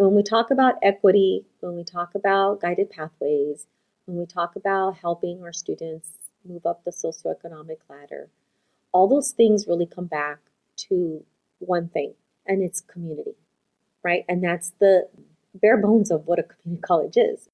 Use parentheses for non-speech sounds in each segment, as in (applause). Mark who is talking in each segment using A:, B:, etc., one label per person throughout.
A: And when we talk about equity, when we talk about guided pathways, when we talk about helping our students move up the socioeconomic ladder, all those things really come back to one thing, and it's community, right? And that's the bare bones of what a community (laughs) college is.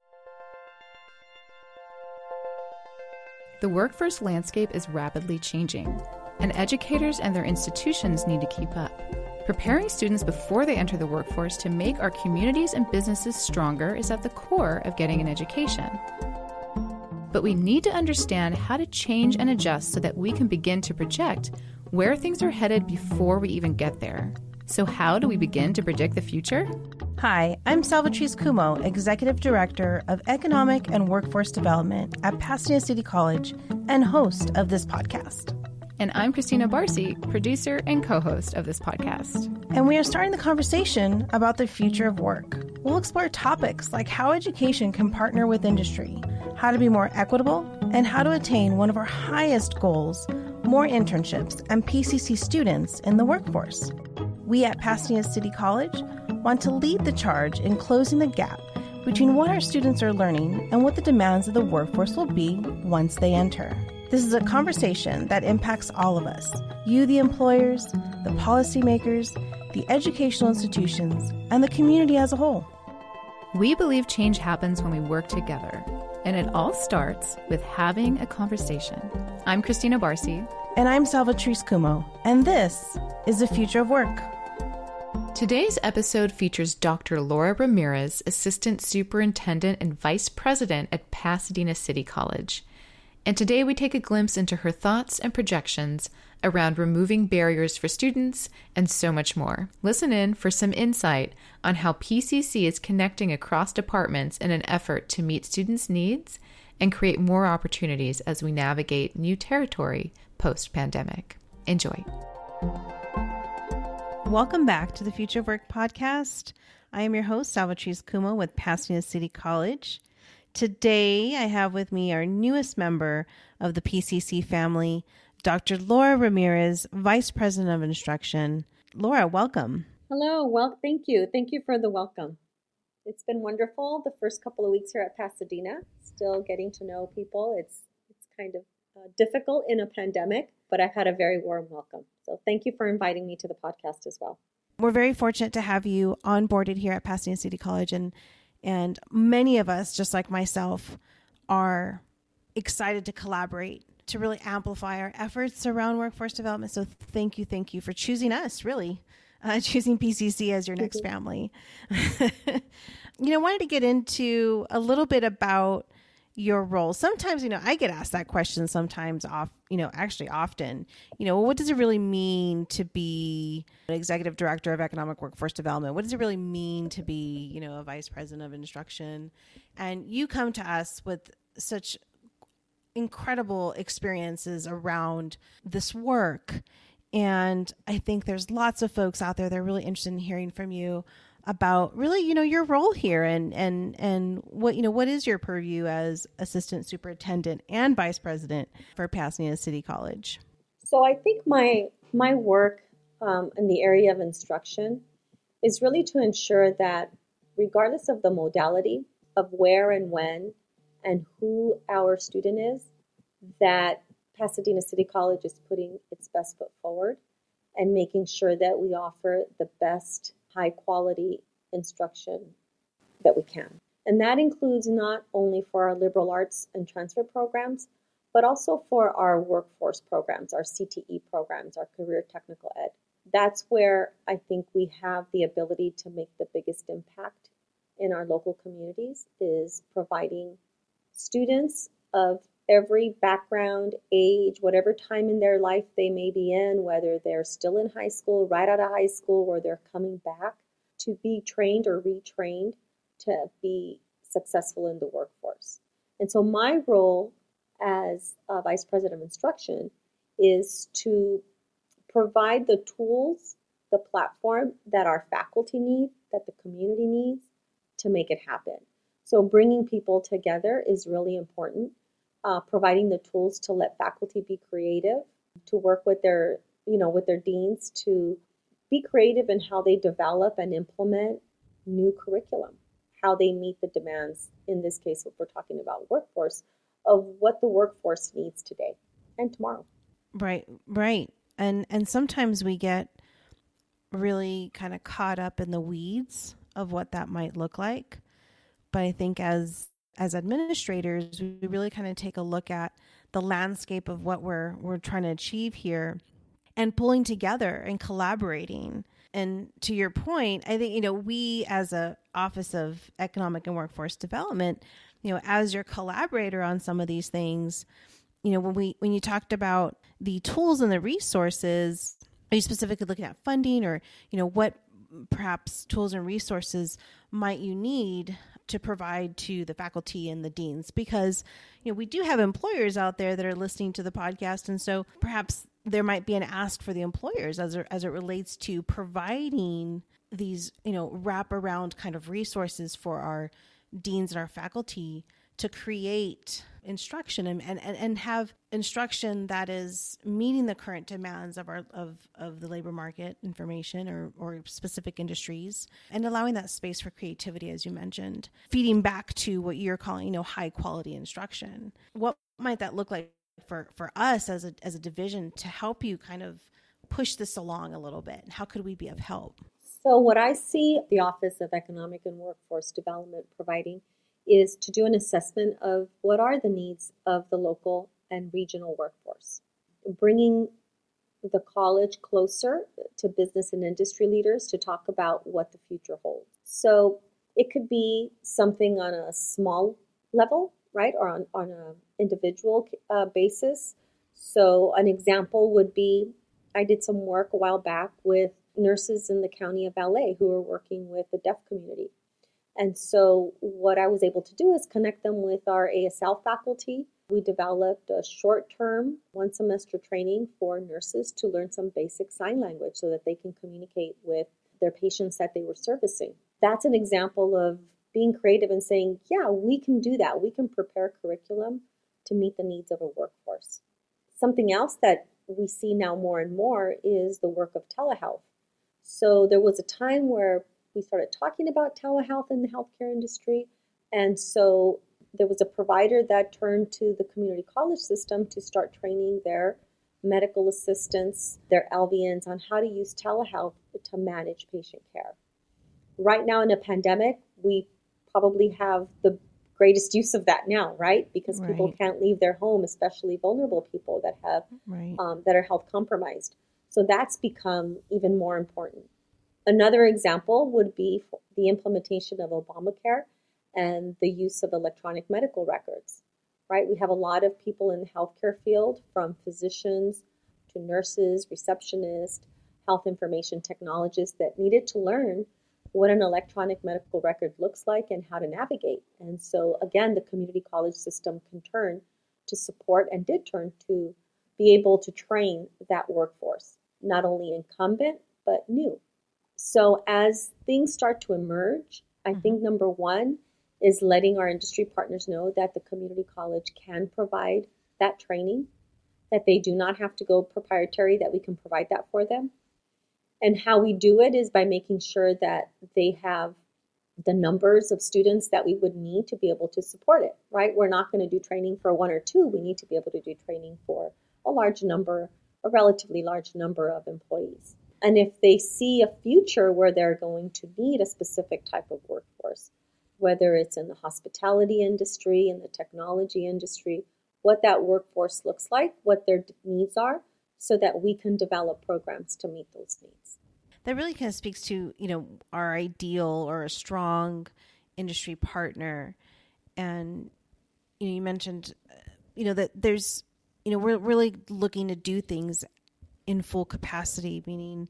B: The workforce landscape is rapidly changing, and educators and their institutions need to keep up. Preparing students before they enter the workforce to make our communities and businesses stronger is at the core of getting an education. But we need to understand how to change and adjust so that we can begin to project where things are headed before we even get there. So, how do we begin to predict the future?
C: Hi, I'm Salvatrice Cummo, Executive Director of Economic and Workforce Development at Pasadena City College and host of this podcast.
B: And I'm Christina Barcy, producer and co host of this podcast.
C: And we are starting the conversation about the future of work. We'll explore topics like how education can partner with industry, how to be more equitable, and how to attain one of our highest goals more internships and PCC students in the workforce. We at Pasadena City College want to lead the charge in closing the gap between what our students are learning and what the demands of the workforce will be once they enter. This is a conversation that impacts all of us you, the employers, the policymakers, the educational institutions, and the community as a whole.
B: We believe change happens when we work together, and it all starts with having a conversation. I'm Christina Barcy.
C: And I'm Salvatrice Cummo, and this is the future of work.
B: Today's episode features Dr. Laura Ramirez, Assistant Superintendent and Vice President at Pasadena City College. And today we take a glimpse into her thoughts and projections around removing barriers for students and so much more. Listen in for some insight on how PCC is connecting across departments in an effort to meet students' needs and create more opportunities as we navigate new territory post pandemic. Enjoy.
C: Welcome back to the Future of Work podcast. I am your host, Salvatrice Cummo with Pasadena City College. Today, I have with me our newest member of the PCC family, Dr. Laura Ramirez, Vice President of Instruction. Laura, welcome.
A: Hello. Well, thank you. Thank you for the welcome. It's been wonderful the first couple of weeks here at Pasadena. Still getting to know people. It's it's kind of uh, difficult in a pandemic, but I've had a very warm welcome. So thank you for inviting me to the podcast as well.
C: We're very fortunate to have you onboarded here at Pasadena City College and and many of us just like myself are excited to collaborate to really amplify our efforts around workforce development. So thank you, thank you for choosing us, really, uh, (laughs) choosing PCC as your next family. (laughs) you know, wanted to get into a little bit about your role. Sometimes, you know, I get asked that question sometimes off, you know, actually often, you know, what does it really mean to be an executive director of economic workforce development? What does it really mean to be, you know, a vice president of instruction? And you come to us with such incredible experiences around this work. And I think there's lots of folks out there that are really interested in hearing from you about really you know your role here and and and what you know what is your purview as assistant superintendent and vice president for Pasadena City College.
A: So I think my my work um, in the area of instruction is really to ensure that regardless of the modality of where and when and who our student is, that Pasadena City College is putting its best foot forward and making sure that we offer the best high quality instruction that we can. And that includes not only for our liberal arts and transfer programs, but also for our workforce programs, our CTE programs, our career technical ed. That's where I think we have the ability to make the biggest impact in our local communities is providing students of every background, age, whatever time in their life they may be in, whether they're still in high school, right out of high school, or they're coming back to be trained or retrained to be successful in the workforce. And so, my role as a vice president of instruction is to provide the tools, the platform that our faculty need, that the community needs to make it happen. So, bringing people together is really important uh, providing the tools to let faculty be creative, to work with their, you know, with their deans to be creative in how they develop and implement new curriculum, how they meet the demands, in this case, if we're talking about workforce, of what the workforce needs today and tomorrow.
C: Right, right. And and sometimes we get really kind of caught up in the weeds of what that might look like. But I think as as administrators, we really kind of take a look at the landscape of what we're we're trying to achieve here and pulling together and collaborating. And to your point, I think you know, we as a Office of Economic and Workforce Development, you know, as your collaborator on some of these things, you know, when we when you talked about the tools and the resources, are you specifically looking at funding or, you know, what perhaps tools and resources might you need to provide to the faculty and the deans because you know we do have employers out there that are listening to the podcast. And so perhaps there might be an ask for the employers as it, as it relates to providing these you know wrap around kind of resources for our deans and our faculty to create instruction and, and, and have instruction that is meeting the current demands of our of, of the labor market information or, or specific industries and allowing that space for creativity as you mentioned feeding back to what you're calling you know high quality instruction. What might that look like for for us as a as a division to help you kind of push this along a little bit? How could we be of help?
A: So what i see the office of economic and workforce development providing is to do an assessment of what are the needs of the local and regional workforce, bringing the college closer to business and industry leaders to talk about what the future holds. So it could be something on a small level, right, or on, on an individual uh, basis. So an example would be I did some work a while back with nurses in the county of LA who are working with the deaf community. And so, what I was able to do is connect them with our ASL faculty. We developed a short term, one semester training for nurses to learn some basic sign language so that they can communicate with their patients that they were servicing. That's an example of being creative and saying, yeah, we can do that. We can prepare curriculum to meet the needs of a workforce. Something else that we see now more and more is the work of telehealth. So, there was a time where we started talking about telehealth in the healthcare industry. And so there was a provider that turned to the community college system to start training their medical assistants, their LVNs on how to use telehealth to manage patient care. Right now in a pandemic, we probably have the greatest use of that now, right? Because right. people can't leave their home, especially vulnerable people that have right. um, that are health compromised. So that's become even more important. Another example would be the implementation of Obamacare and the use of electronic medical records. Right? We have a lot of people in the healthcare field, from physicians to nurses, receptionists, health information technologists, that needed to learn what an electronic medical record looks like and how to navigate. And so, again, the community college system can turn to support and did turn to be able to train that workforce, not only incumbent, but new. So as things start to emerge, I mm-hmm. think number one is letting our industry partners know that the community college can provide that training, that they do not have to go proprietary, that we can provide that for them. And how we do it is by making sure that they have the numbers of students that we would need to be able to support it, right? We're not going to do training for one or two. We need to be able to do training for a large number, a relatively large number of employees. And if they see a future where they're going to need a specific type of workforce, whether it's in the hospitality industry, in the technology industry, what that workforce looks like, what their needs are, so that we can develop programs to meet those needs.
C: That really kind of speaks to, you know, our ideal or a strong industry partner. And, you know, you mentioned, uh, you know, that there's, you know, we're really looking to do things in full capacity, meaning,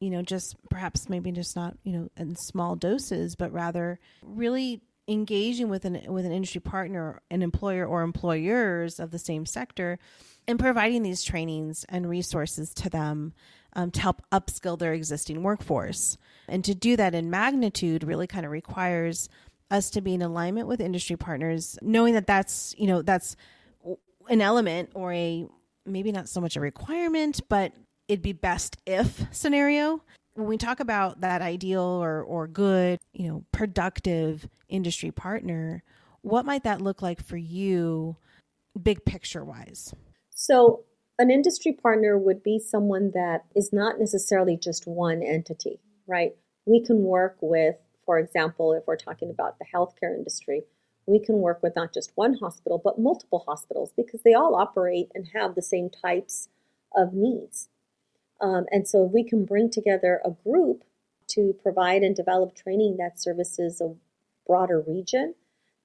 C: you know, just perhaps maybe just not, you know, in small doses, but rather really engaging with an with an industry partner, an employer or employers of the same sector, and providing these trainings and resources to them um, to help upskill their existing workforce. And to do that in magnitude really kind of requires us to be in alignment with industry partners, knowing that that's you know that's an element or a maybe not so much a requirement, but it'd be best if scenario when we talk about that ideal or, or good, you know, productive industry partner, what might that look like for you, big picture wise?
A: So, an industry partner would be someone that is not necessarily just one entity, right? We can work with, for example, if we're talking about the healthcare industry, we can work with not just one hospital, but multiple hospitals because they all operate and have the same types of needs. Um, and so, if we can bring together a group to provide and develop training that services a broader region,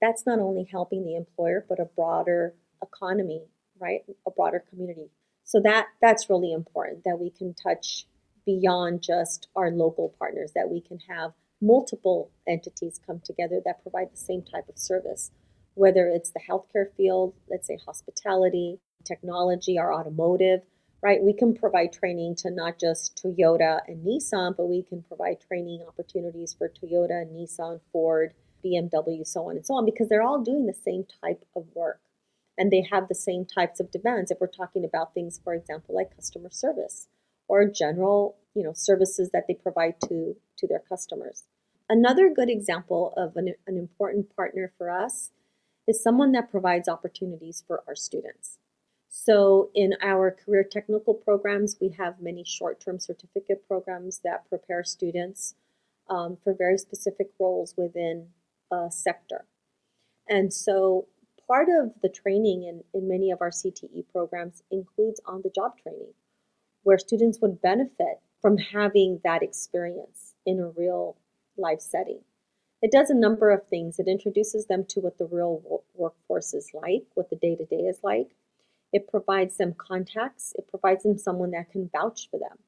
A: that's not only helping the employer, but a broader economy, right? A broader community. So that that's really important that we can touch beyond just our local partners, that we can have multiple entities come together that provide the same type of service, whether it's the healthcare field, let's say hospitality, technology, or automotive, right? We can provide training to not just Toyota and Nissan, but we can provide training opportunities for Toyota, Nissan, Ford, BMW, so on and so on, because they're all doing the same type of work. And they have the same types of demands. If we're talking about things for example like customer service or general you know services that they provide to to their customers another good example of an, an important partner for us is someone that provides opportunities for our students. So in our career technical programs we have many short-term certificate programs that prepare students um, for very specific roles within a sector. And so part of the training in, in many of our CTE programs includes on the job training, where students would benefit from having that experience in a real life setting. It does a number of things. It introduces them to what the real workforce is like, what the day to day is like. It provides them contacts. It provides them someone that can vouch for them.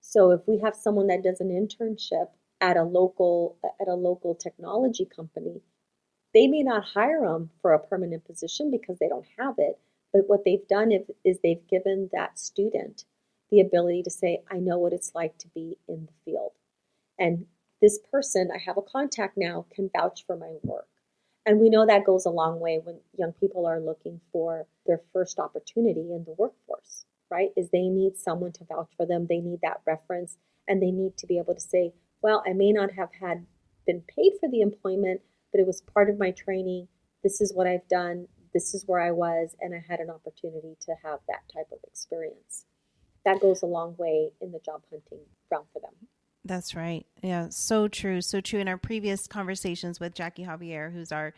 A: So if we have someone that does an internship at a local at a local technology company, they may not hire them for a permanent position because they don't have it, but what they've done is they've given that student the ability to say, I know what it's like to be in the field. And this person, I have a contact now, can vouch for my work. And we know that goes a long way when young people are looking for their first opportunity in the workforce, right? Is they need someone to vouch for them, they need that reference, and they need to be able to say, well, I may not have had been paid for the employment, but it was part of my training. This is what I've done. This is where I was, and I had an opportunity to have that type of experience. That goes a long way in the job hunting realm for them.
C: That's right. Yeah, so true. So true. In our previous conversations with Jackie Javier, who's our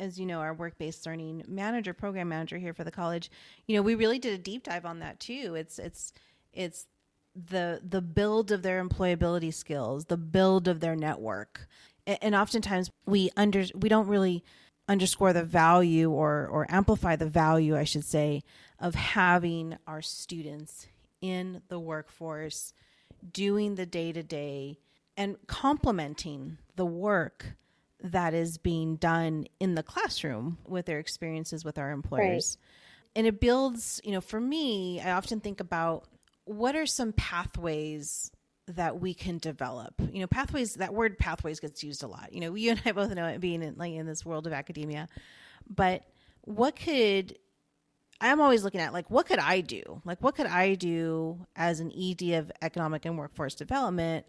C: as you know, our work based learning manager, program manager here for the college, you know, we really did a deep dive on that too. It's it's it's the the build of their employability skills, the build of their network, and oftentimes we under we don't really underscore the value or or amplify the value I should say of having our students in the workforce doing the day to day and complementing the work that is being done in the classroom with their experiences with our employers. Right. And it builds, you know, for me, I often think about what are some pathways that we can develop. You know, pathways. That word pathways gets used a lot. You know, you and I both know it being in, like in this world of academia. But what could I'm always looking at like what could I do? Like what could I do as an ED of economic and workforce development?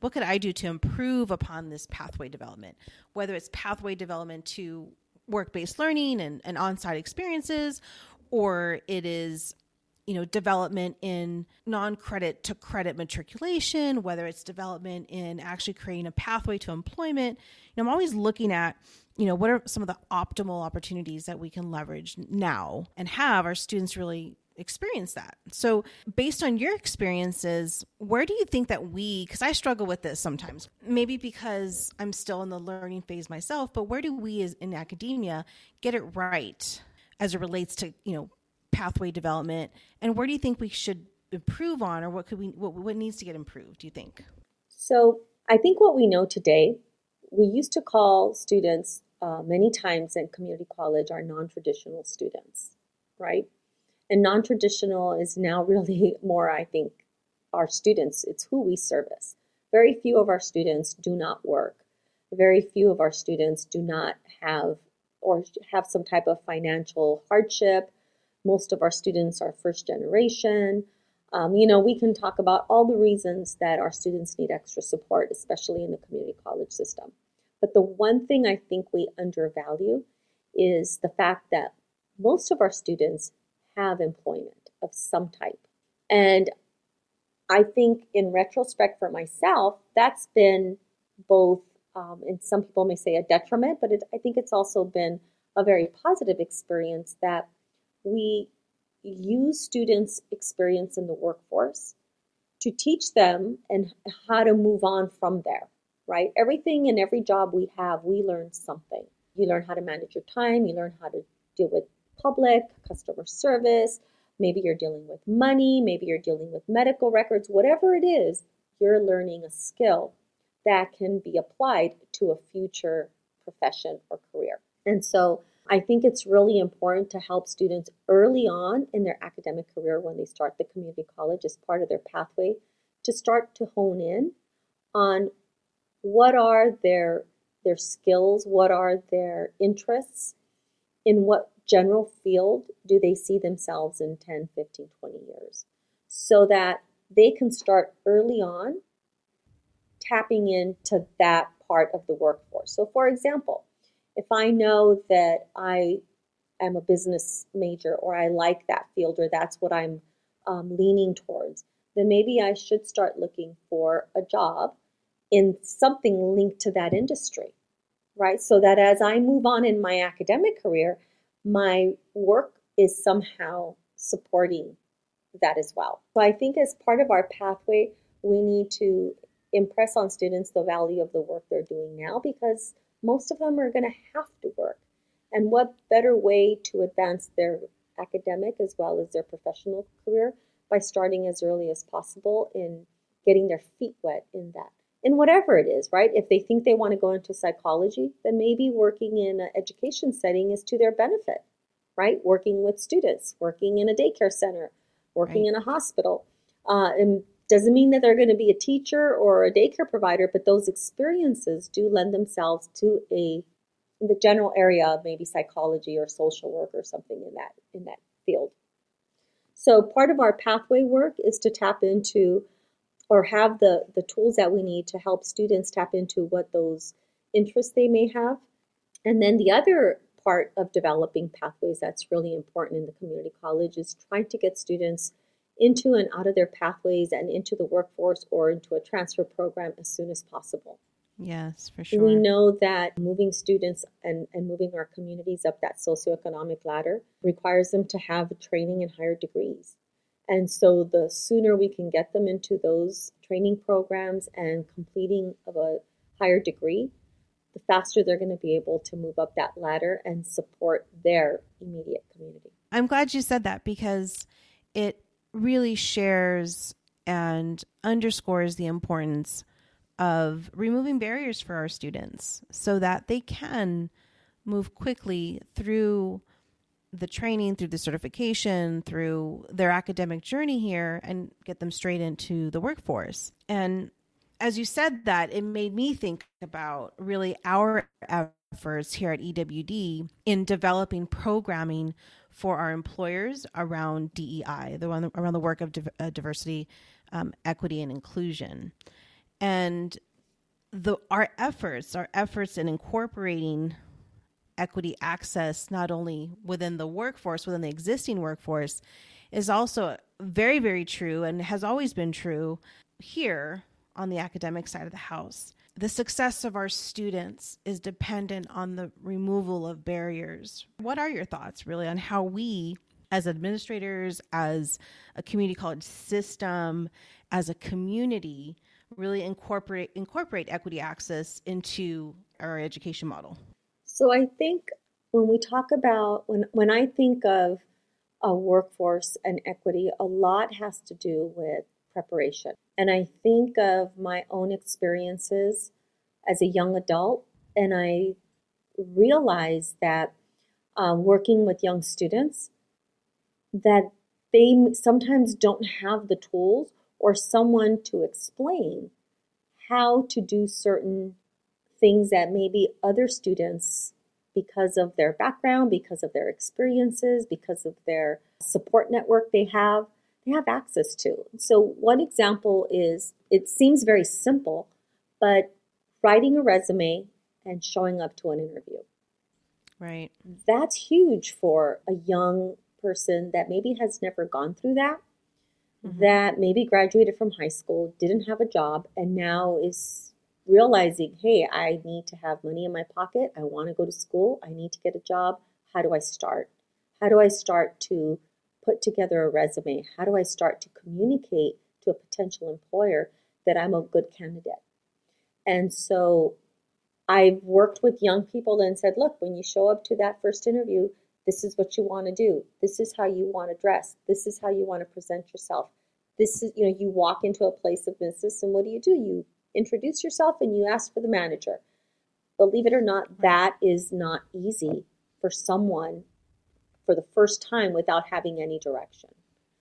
C: What could I do to improve upon this pathway development? Whether it's pathway development to work-based learning and, and on-site experiences, or it is you know development in non-credit to credit matriculation whether it's development in actually creating a pathway to employment you know i'm always looking at you know what are some of the optimal opportunities that we can leverage now and have our students really experience that? So based on your experiences where do you think that we because i struggle with this sometimes maybe because i'm still in the learning phase myself but where do we as in academia get it right as it relates to you know pathway development? And where do you think we should improve on or what could we what, what needs to get improved do you think?
A: So i think what we know today we used to call students uh, many times in community college our non-traditional students right? And non-traditional is now (laughs) really more i think our students. It's who we service. Very few of our students do not work. Very few of our students do not have or have some type of financial hardship. Most of our students are first generation. Um, you know, we can talk about all the reasons that our students need extra support, especially in the community college system. But the one thing I think we undervalue is the fact that most of our students have employment of some type. And I think, in retrospect for myself, that's been both, um, and some people may say a detriment, but it, I think it's also been a very positive experience that we use students' experience in the workforce to teach them and how to move on from there, right? Everything in every job we have, we learn something. You learn how to manage your time, you learn how to deal with public, customer service, maybe you're dealing with money, maybe you're dealing with medical records, whatever it is, you're learning a skill that can be applied to a future profession or career. And so I think it's really important to help students early on in their academic career when they start the community college as part of their pathway to start to hone in on what are their their skills, what are their interests, in what general field do they see themselves in 10, 15, 20 years, so that they can start early on tapping into that part of the workforce. So, for example, if I know that I am a business major or I like that field or that's what I'm um, leaning towards, then maybe I should start looking for a job in something linked to that industry, right? So that as I move on in my academic career, my work is somehow supporting that as well. So I think as part of our pathway, we need to impress on students the value of the work they're doing now because most of them are going to have to work. And what better way to advance their academic as well as their professional career by starting as early as possible in getting their feet wet in that, in whatever it is, right? If they think they want to go into psychology, then maybe working in an education setting is to their benefit, right? Working with students, working in a daycare center, working right. in a hospital. Uh, and doesn't mean that they're going to be a teacher or a daycare provider, but those experiences do lend themselves to a in the general area of maybe psychology or social work or something in that in that field. So part of our pathway work is to tap into or have the the tools that we need to help students tap into what those interests they may have. And then the other part of developing pathways that's really important in the community college is trying to get students into and out of their pathways and into the workforce or into a transfer program as soon as possible.
C: Yes, for sure.
A: We know that moving students and, and moving our communities up that socioeconomic ladder requires them to have training and higher degrees. And so the sooner we can get them into those training programs and completing of a higher degree, the faster they're going to be able to move up that ladder and support their immediate community.
C: I'm glad you said that because it really shares and underscores the importance of removing barriers for our students so that they can move quickly through the training, through the certification, through their academic journey here and get them straight into the workforce. And as you said that, it made me think about really our efforts here at EWD in developing programming for our employers around DEI, the one around the work of uh, diversity, um, equity, and inclusion, and the our efforts, our efforts in incorporating equity access not only within the workforce, within the existing workforce, is also very, very true and has always been true here on the academic side of the house the success of our students is dependent on the removal of barriers. What are your thoughts really on how we as administrators, as a community college system, as a community, really incorporate incorporate equity access into our education model?
A: So I think when we talk about when when I think of a workforce and equity, a lot has to do with preparation. And I think of my own experiences as a young adult, and I realized that um, working with young students, that they sometimes don't have the tools or someone to explain how to do certain things that maybe other students because of their background, because of their experiences, because of their support network they have, they have access to. So, one example is it seems very simple, but writing a resume and showing up to an interview.
C: Right.
A: That's huge for a young person that maybe has never gone through that, mm-hmm. that maybe graduated from high school, didn't have a job, and now is realizing, hey, I need to have money in my pocket. I want to go to school. I need to get a job. How do I start? How do I start to put together a resume? How do I start to communicate to a potential employer that I'm a good candidate? And so I've worked with young people and said, look, when you show up to that first interview, this is what you want to do. This is how you want to dress. This is how you want to present yourself. This is, you know, you walk into a place of business and what do you do? You introduce yourself and you ask for the manager. Believe it or not, that is not easy for someone for the first time without having any direction.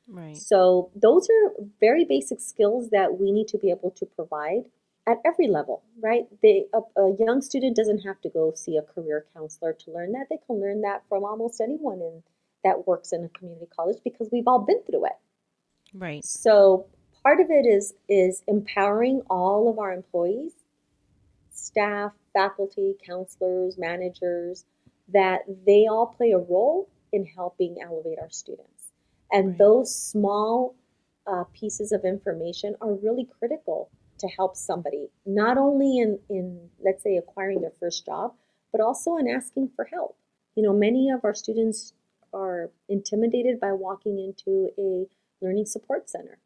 C: Right.
A: So those are very basic skills that we need to be able to provide at every level, right? They, a, a, young student doesn't have to go see a career counselor to learn that. They can learn that from almost anyone in, that works in a community college because we've all been through it.
C: Right.
A: So part of it is is empowering all of our employees, staff, faculty, counselors, managers, that they all play a role in helping elevate our students. And right. those small uh, pieces of information are really critical to help somebody, not only in, in, let's say, acquiring their first job, but also in asking for help. You know, many of our students are intimidated by walking into a learning support center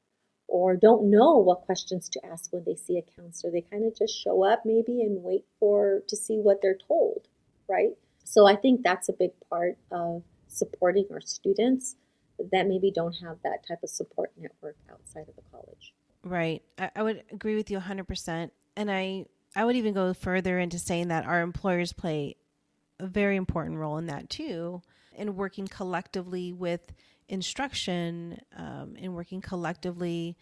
A: or don't know what questions to ask when they see a counselor. They kind of just show up maybe and wait for to see what they're told, right? So I think that's a big part of supporting our students that maybe don't have that type of support network outside of the college.
C: Right. I, I would agree with you 100%. And I, I would even go further into saying that our employers play a very important role in that too, in working collectively with instruction, um, in working collectively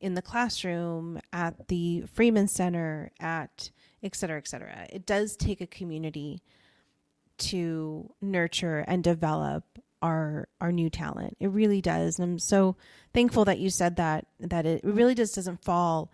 C: in the classroom, at the Freeman Center, at et cetera, et cetera. It does take a community to nurture and develop our our new talent. It really does. And I'm so thankful that you said that that it really just doesn't fall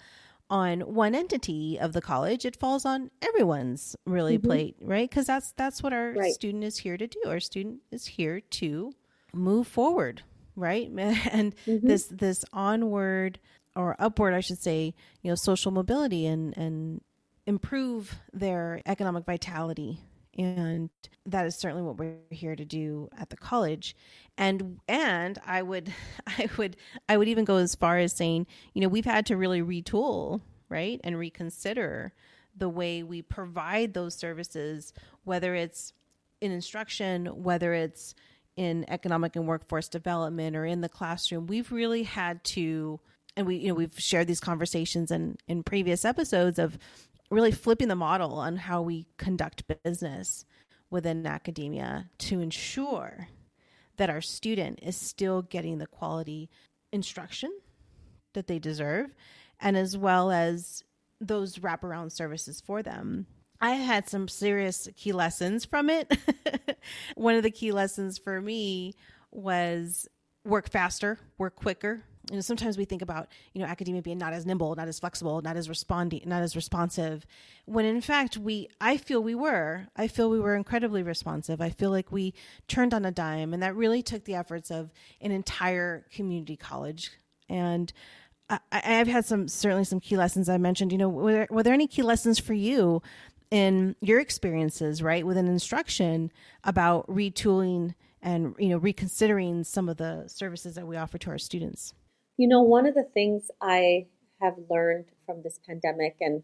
C: on one entity of the college. It falls on everyone's really mm-hmm. plate, right? Because that's that's what our right. student is here to do. Our student is here to move forward, right? (laughs) And mm-hmm. this this onward or upward, I should say, you know, social mobility and and improve their economic vitality and that is certainly what we're here to do at the college and and i would (laughs) i would i would even go as far as saying you know we've had to really retool right and reconsider the way we provide those services whether it's in instruction whether it's in economic and workforce development or in the classroom we've really had to and we you know we've shared these conversations in in previous episodes of really flipping the model on how we conduct business within academia to ensure that our student is still getting the quality instruction that they deserve and as well as those wraparound services for them. I had some serious key lessons from it. (laughs) One of the key lessons for me was work faster, work quicker, you know sometimes we think about you know academia being not as nimble not as flexible not as responding not as responsive when in fact we i feel we were i feel we were incredibly responsive i feel like we turned on a dime and that really took the efforts of an entire community college and I, have had some certainly some key lessons I mentioned. You know, were there, were there any key lessons for you in your experiences, right, with an instruction about retooling and you know reconsidering some of the services that we offer to our students?
A: You know, one of the things I have learned from this pandemic, and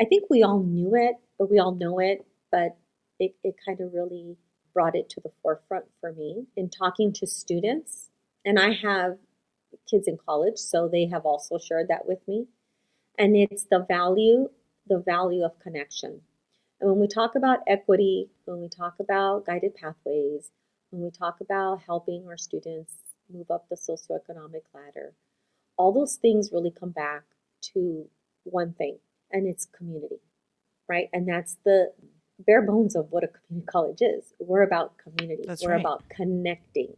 A: I think we all knew it, or we all know it, but it, it kind of really brought it to the forefront for me in talking to students. And I have kids in college, so they have also shared that with me. And it's the value, the value of connection. And when we talk about equity, when we talk about guided pathways, when we talk about helping our students move up the socioeconomic ladder, all those things really come back to one thing, and it's community, right? And that's the bare bones of what a community college is. We're about community.
C: That's
A: We're
C: right.
A: about connecting.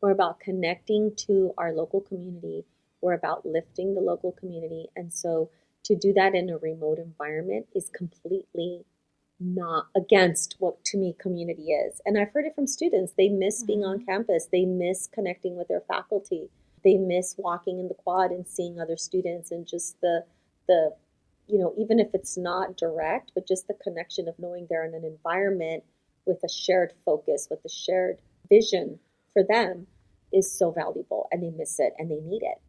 A: We're about connecting to our local community. We're about lifting the local community. And so to do that in a remote environment is completely not against what to me community is. And I've heard it from students. They miss mm-hmm. being on mm-hmm. campus, they miss connecting with their faculty, they miss walking in the quad and seeing other students and just the the you know, even if it's not direct, but just the connection of knowing they're in an environment with a shared focus, with a shared vision for them is so valuable and they miss it and they need it.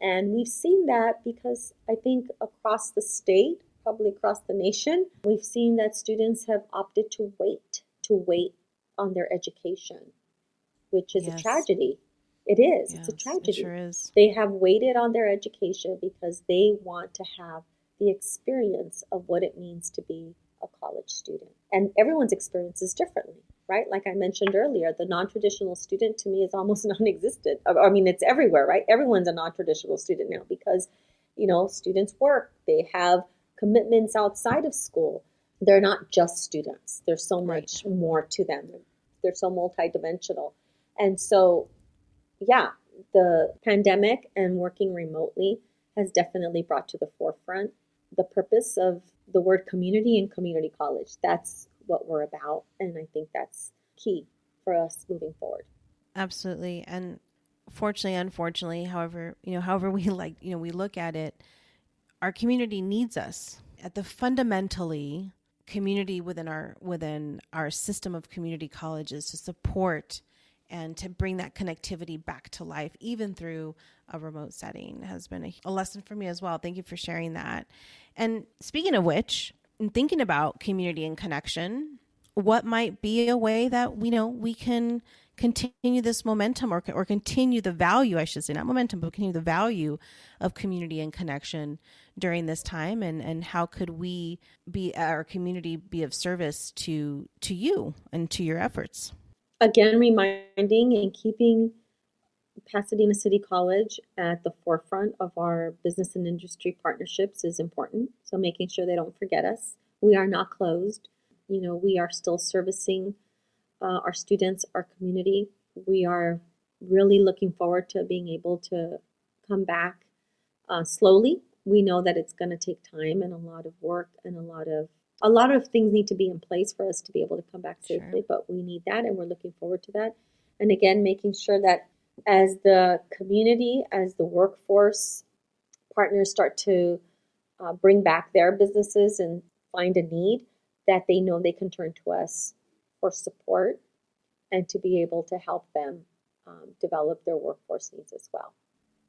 A: And we've seen that because I think across the state, probably across the nation, we've seen that students have opted to wait, to wait on their education, which is yes. a tragedy. It is. Yes, it's a tragedy. It
C: sure is.
A: They have waited on their education because they want to have the experience of what it means to be a college student. And everyone's experience is differently, right? Like I mentioned earlier, the non traditional student to me is almost (laughs) non existent. I mean, it's everywhere, right? Everyone's a non traditional student now because, you know, students work, they have commitments outside of school. They're not just students, there's so much right. more to them. They're, they're so multidimensional. And so, yeah, the pandemic and working remotely has definitely brought to the forefront the purpose of the word community and community college. That's what we're about. And I think that's key for us moving forward.
C: Absolutely. And fortunately, unfortunately, however, you know, however we (laughs) like, you know, we look at it, our community needs us. At the fundamentally community within our within our system of community colleges to support and to bring that connectivity back to life, even through a remote setting, has been a, a, lesson for me as well. Thank you for sharing that. And speaking of which, in thinking about community and connection, what might be a way that we know we can continue this momentum or, or continue the value, I should say, not momentum, but continue the value of community and connection during this time and, and how could we be our community be of service to to you and to your efforts?
A: again reminding and keeping Pasadena City College at the forefront of our business and industry partnerships is important. So making sure they don't forget us. We are not closed. You know, we are still servicing uh, our students, our community. We are really looking forward to being able to come back uh, slowly. We know that it's going to take time and a lot of work and a lot of a lot of things need to be in place for us to be able to come back safely, sure. but we need that and we're looking forward to that. And again, making sure that as the community, as the workforce partners start to uh, bring back their businesses and find a need, that they know they can turn to us for support and to be able to help them um, develop their workforce needs as well.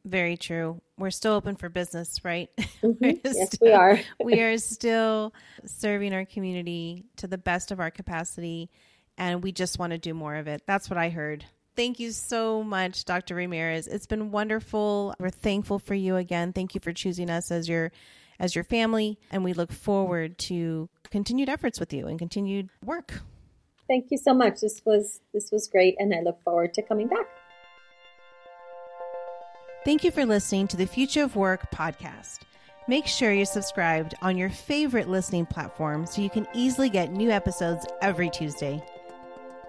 C: Very true. We're still open for business, right? (laughs)
A: Mm-hmm. yes, still, we are.
C: we are still serving our community to the best of our capacity, and we just want to do more of it. That's what I heard. Thank you so much, Dr. Ramirez. It's been wonderful. We're thankful for you again. Thank you for choosing us as your as your family, and we look forward to continued efforts with you and continued work.
A: Thank you so much. This was this was great, and I look forward to coming back.
C: Thank you for listening to the Future of Work podcast. Make sure you're subscribed on your favorite listening platform so you can easily get new episodes every Tuesday.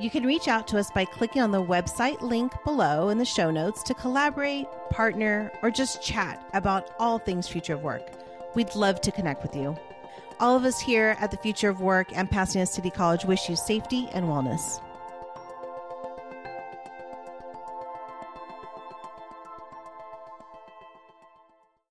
C: You can reach out to us by clicking on the website link below in the show notes to collaborate, partner, or just chat about all things Future of Work. We'd love to connect with you. All of us here at the Future of Work and Pasadena City College wish you safety and wellness.